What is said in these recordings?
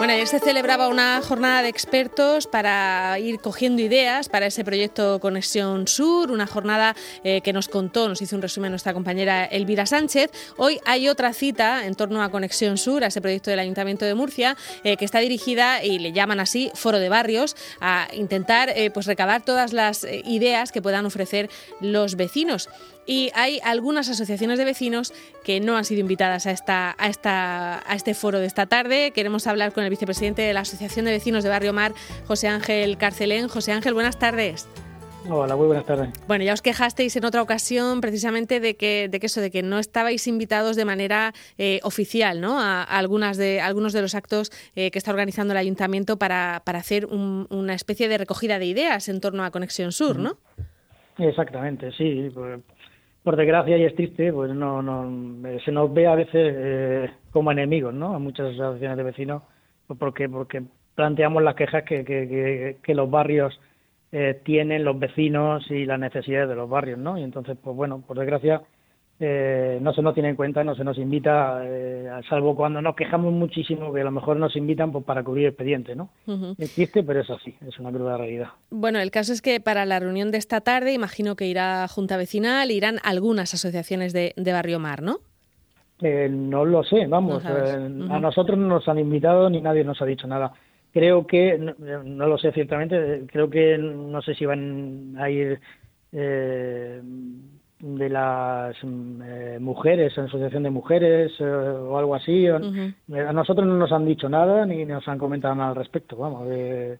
Bueno, ayer se celebraba una jornada de expertos para ir cogiendo ideas para ese proyecto Conexión Sur, una jornada eh, que nos contó, nos hizo un resumen nuestra compañera Elvira Sánchez. Hoy hay otra cita en torno a Conexión Sur, a ese proyecto del Ayuntamiento de Murcia, eh, que está dirigida, y le llaman así, Foro de Barrios, a intentar eh, pues recabar todas las ideas que puedan ofrecer los vecinos y hay algunas asociaciones de vecinos que no han sido invitadas a, esta, a, esta, a este foro de esta tarde. Queremos hablar con el vicepresidente de la Asociación de Vecinos de Barrio Mar, José Ángel Carcelén. José Ángel, buenas tardes. Hola, muy buenas tardes. Bueno, ya os quejasteis en otra ocasión precisamente de que, de que eso, de que no estabais invitados de manera eh, oficial, ¿no? A, algunas de algunos de los actos eh, que está organizando el ayuntamiento para, para hacer una especie de recogida de ideas en torno a Conexión Sur, ¿no? Exactamente, sí. Pues, por desgracia y es triste, pues no, no se nos ve a veces eh, como enemigos, ¿no? A muchas asociaciones de vecinos, pues porque porque planteamos las quejas que, que, que, los barrios eh, tienen, los vecinos y las necesidades de los barrios, ¿no? Y entonces, pues bueno, por desgracia eh, no se nos tiene en cuenta, no se nos invita, eh, salvo cuando nos quejamos muchísimo, que a lo mejor nos invitan pues, para cubrir expediente, ¿no? Existe, pero es así, es una cruda realidad. Bueno, el caso es que para la reunión de esta tarde, imagino que irá Junta Vecinal, irán algunas asociaciones de, Barrio Mar, ¿no? Eh, no lo sé, vamos, a nosotros no nos han invitado ni nadie nos ha dicho nada. Creo que, no, no lo sé ciertamente, creo que no sé si van a ir de las eh, mujeres, asociación de mujeres eh, o algo así. A nosotros no nos han dicho nada ni nos han comentado nada al respecto. Vamos, eh,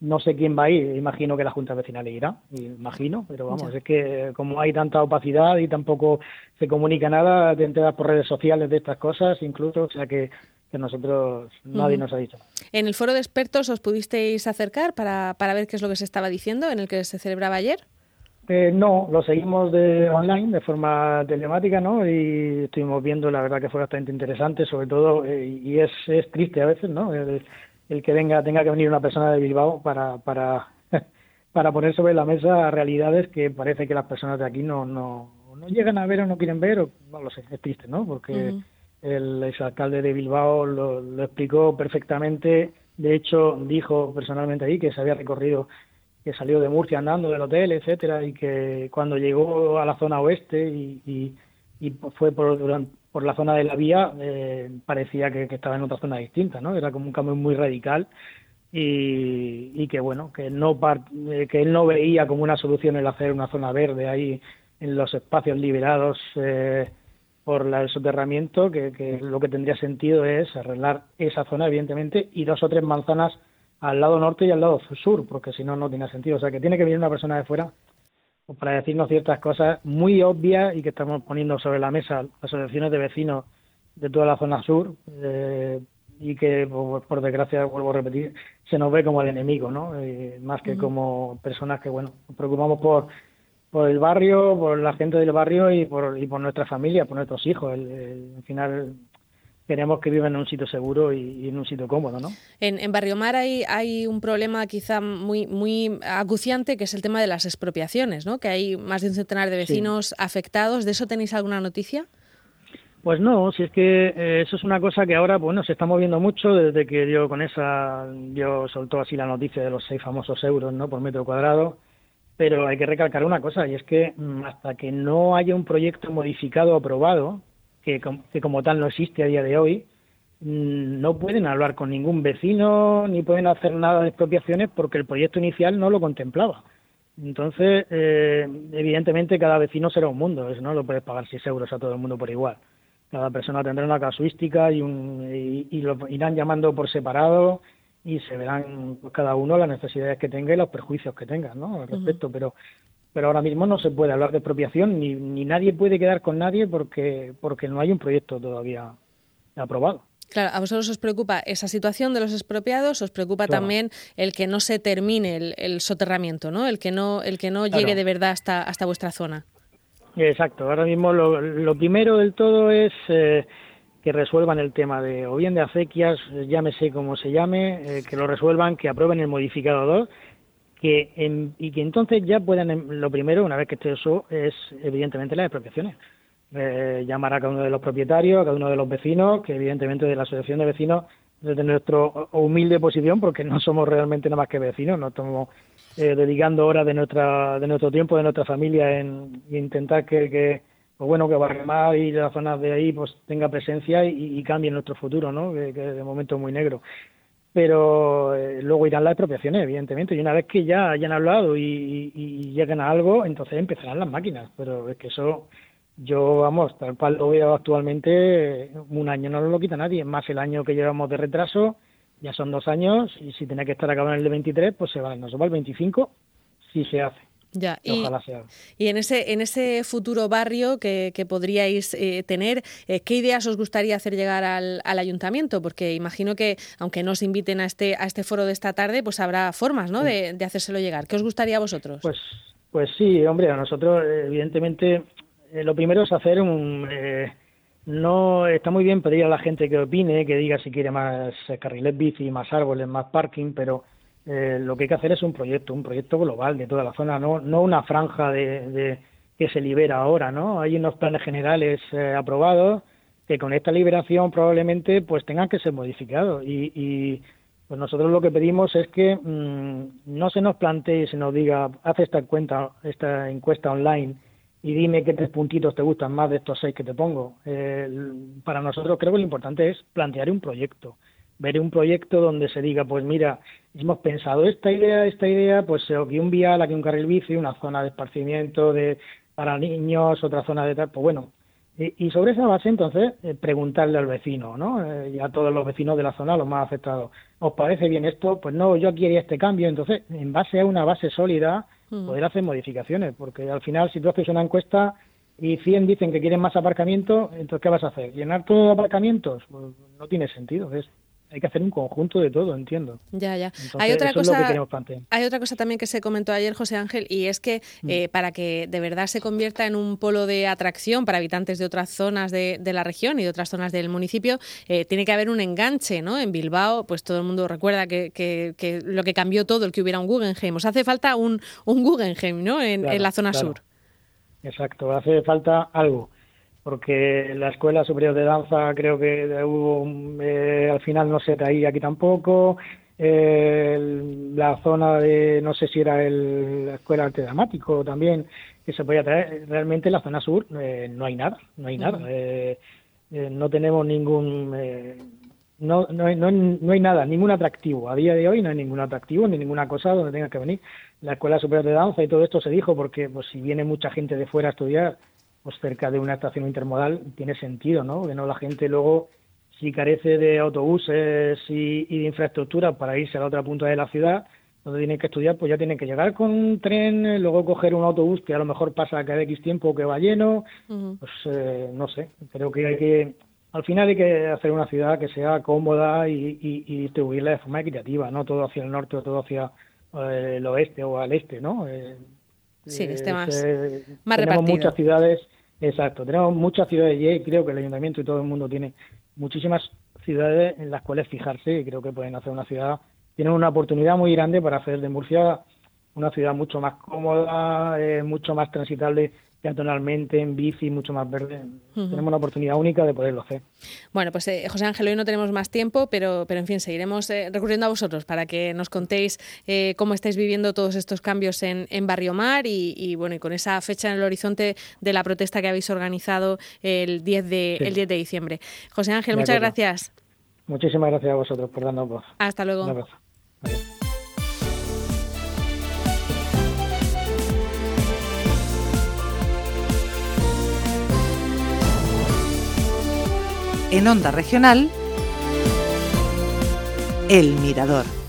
no sé quién va a ir. Imagino que la Junta Vecinal irá, imagino, pero vamos, es que como hay tanta opacidad y tampoco se comunica nada, te enteras por redes sociales de estas cosas, incluso, o sea que que nosotros nadie nos ha dicho. ¿En el foro de expertos os pudisteis acercar para, para ver qué es lo que se estaba diciendo en el que se celebraba ayer? Eh, no, lo seguimos de online, de forma telemática, ¿no? Y estuvimos viendo, la verdad que fue bastante interesante, sobre todo, eh, y es, es triste a veces, ¿no? El, que venga, tenga que venir una persona de Bilbao para, para, para poner sobre la mesa realidades que parece que las personas de aquí no, no, no llegan a ver o no quieren ver, o no lo sé, es triste, ¿no? Porque el exalcalde de Bilbao lo, lo explicó perfectamente, de hecho dijo personalmente ahí que se había recorrido que salió de Murcia andando del hotel, etcétera, y que cuando llegó a la zona oeste y, fue por, por la zona de la vía, eh, parecía que, estaba en otra zona distinta, ¿no? Era como un cambio muy radical y, y que, bueno, que, no eh, que él no veía como una solución el hacer una zona verde ahí en los espacios liberados eh, por el soterramiento, que lo que tendría sentido es arreglar esa zona, evidentemente, y dos o tres manzanas al lado norte y al lado sur, porque si no, no tiene sentido. O sea, que tiene que venir una persona de fuera para decirnos ciertas cosas muy obvias y que estamos poniendo sobre la mesa asociaciones de vecinos de toda la zona sur eh, y que, por, desgracia, vuelvo a repetir, se nos ve como el enemigo, ¿no? Eh, más que como personas que, bueno, nos preocupamos por por el barrio, por la gente del barrio y por, y por nuestra familia, por nuestros hijos. El, al final, queremos que vivan en un sitio seguro y, en un sitio cómodo, ¿no? En, en Barrio Mar hay, hay un problema quizá muy, muy acuciante que es el tema de las expropiaciones, ¿no? Que hay más de un centenar de vecinos afectados. ¿De eso tenéis alguna noticia? Pues no, si es que eh, eso es una cosa que ahora, bueno, se está moviendo mucho desde que dio con esa, yo soltó así la noticia de los seis famosos euros, ¿no? Por metro cuadrado. Pero hay que recalcar una cosa, y es que mm, hasta que no haya un proyecto modificado o aprobado, que, como tal no existe a día de hoy, mm, no pueden hablar con ningún vecino ni pueden hacer nada de expropiaciones porque el proyecto inicial no lo contemplaba. Entonces, eh, evidentemente, cada vecino será un mundo, eso no lo puedes pagar 6 euros a todo el mundo por igual. Cada persona tendrá una casuística y, un, y, lo irán llamando por separado y se verán pues, cada uno las necesidades que tenga y los perjuicios que tenga ¿no? al respecto. Pero pero ahora mismo no se puede hablar de expropiación ni, ni nadie puede quedar con nadie porque, porque no hay un proyecto todavía aprobado. Claro, a vosotros os preocupa esa situación de los expropiados, os preocupa también el que no se termine el, soterramiento, ¿no? El que no, el que no llegue de verdad hasta, hasta vuestra zona. Exacto. Ahora mismo lo, lo primero del todo es eh, que resuelvan el tema de, o bien de acequias, llámese como se llame, eh, que lo resuelvan, que aprueben el modificador que y que entonces ya puedan, em, lo primero, una vez que esté eso, es evidentemente las expropiaciones. Eh, llamar a cada uno de los propietarios, a cada uno de los vecinos, que evidentemente de la asociación de vecinos desde nuestra humilde posición, porque no somos realmente nada más que vecinos, no estamos eh, dedicando horas de nuestra de nuestro tiempo, de nuestra familia en, intentar que, que pues bueno, que Barremar y las zonas de ahí pues tenga presencia y cambie nuestro futuro, ¿no? Que, de momento es muy negro. Pero eh, luego irán las expropiaciones, evidentemente, y una vez que ya hayan hablado y, y, lleguen a algo, entonces empezarán las máquinas. Pero es que eso, yo, vamos, tal cual lo veo actualmente, un año no lo quita nadie, más el año que llevamos de retraso, ya son dos años, y si tiene que estar acabado en el de 23, pues se va, no se va el 25, si se hace. Ya, y, y, en ese en ese futuro barrio que, que podríais eh, tener, eh, ¿qué ideas os gustaría hacer llegar al, al, ayuntamiento? Porque imagino que, aunque no os inviten a este a este foro de esta tarde, pues habrá formas ¿no? de, de hacérselo llegar. ¿Qué os gustaría a vosotros? Pues, pues sí, hombre, a nosotros, evidentemente, eh, lo primero es hacer un... no está muy bien pedir a la gente que opine, que diga si quiere más carriles bici, más árboles, más parking, pero eh, lo que hay que hacer es un proyecto, un proyecto global de toda la zona, no, no una franja de, que se libera ahora, ¿no? Hay unos planes generales eh, aprobados que con esta liberación probablemente pues tengan que ser modificados y, pues nosotros lo que pedimos es que mm, no se nos plantee y se nos diga haz esta cuenta, esta encuesta online y dime qué tres puntitos te gustan más de estos seis que te pongo. Eh, para nosotros creo que lo importante es plantear un proyecto veré un proyecto donde se diga, pues mira, hemos pensado esta idea, esta idea, pues aquí un vial, aquí un carril bici, una zona de esparcimiento de para niños, otra zona de tal, pues bueno. Y, sobre esa base, entonces, eh, preguntarle al vecino, ¿no? Eh, y a todos los vecinos de la zona, los más afectados. ¿Os parece bien esto? Pues no, yo quería este cambio. Entonces, en base a una base sólida, mm. poder hacer modificaciones. Porque al final, si tú haces una encuesta y 100 dicen que quieren más aparcamiento, entonces, ¿qué vas a hacer? ¿Llenar todos los aparcamientos? Pues no tiene sentido. Es hay que hacer un conjunto de todo, entiendo. Ya, ya. hay otra cosa. hay otra cosa también que se comentó ayer, José Ángel, y es que mm. eh, para que de verdad se convierta en un polo de atracción para habitantes de otras zonas de, la región y de otras zonas del municipio, eh, tiene que haber un enganche, ¿no? En Bilbao, pues todo el mundo recuerda que, lo que cambió todo, el que hubiera un Guggenheim. Os hace falta un, un Guggenheim, ¿no? En, la zona sur. Exacto, hace falta algo porque la Escuela Superior de Danza creo que hubo, eh, al final no se traía aquí tampoco, la zona de, no sé si era el, la Escuela de Arte Dramático también, que se podía traer, realmente en la zona sur eh, no hay nada, no hay nada, eh, no tenemos ningún... no, no, hay, no, no hay nada, ningún atractivo. A día de hoy no hay ningún atractivo ni ninguna cosa donde tenga que venir. La Escuela Superior de Danza y todo esto se dijo porque pues si viene mucha gente de fuera a estudiar, pues cerca de una estación intermodal tiene sentido, ¿no? Que no la gente luego, si carece de autobuses y, de infraestructura para irse a la otra punta de la ciudad, donde tienen que estudiar, pues ya tienen que llegar con un tren, luego coger un autobús que a lo mejor pasa cada X tiempo que va lleno, pues eh, no sé, creo que hay que, al final hay que hacer una ciudad que sea cómoda y, distribuirla de forma equitativa, no todo hacia el norte o todo hacia eh, el oeste o al este, ¿no? Eh, sí, este más, más tenemos muchas ciudades Exacto, tenemos muchas ciudades y creo que el ayuntamiento y todo el mundo tiene muchísimas ciudades en las cuales fijarse y creo que pueden hacer una ciudad, tienen una oportunidad muy grande para hacer de Murcia una ciudad mucho más cómoda, eh, mucho más transitable peatonalmente, en bici, mucho más verde. Tenemos una oportunidad única de poderlo hacer. Bueno, pues eh, José Ángel, hoy no tenemos más tiempo, pero, pero en fin, seguiremos eh, recurriendo a vosotros para que nos contéis eh, cómo estáis viviendo todos estos cambios en, en Barrio Mar y, bueno, y con esa fecha en el horizonte de la protesta que habéis organizado el 10 de, el 10 de diciembre. José Ángel, muchas gracias. Muchísimas gracias a vosotros por darnos voz. Hasta luego. En Onda Regional, El Mirador.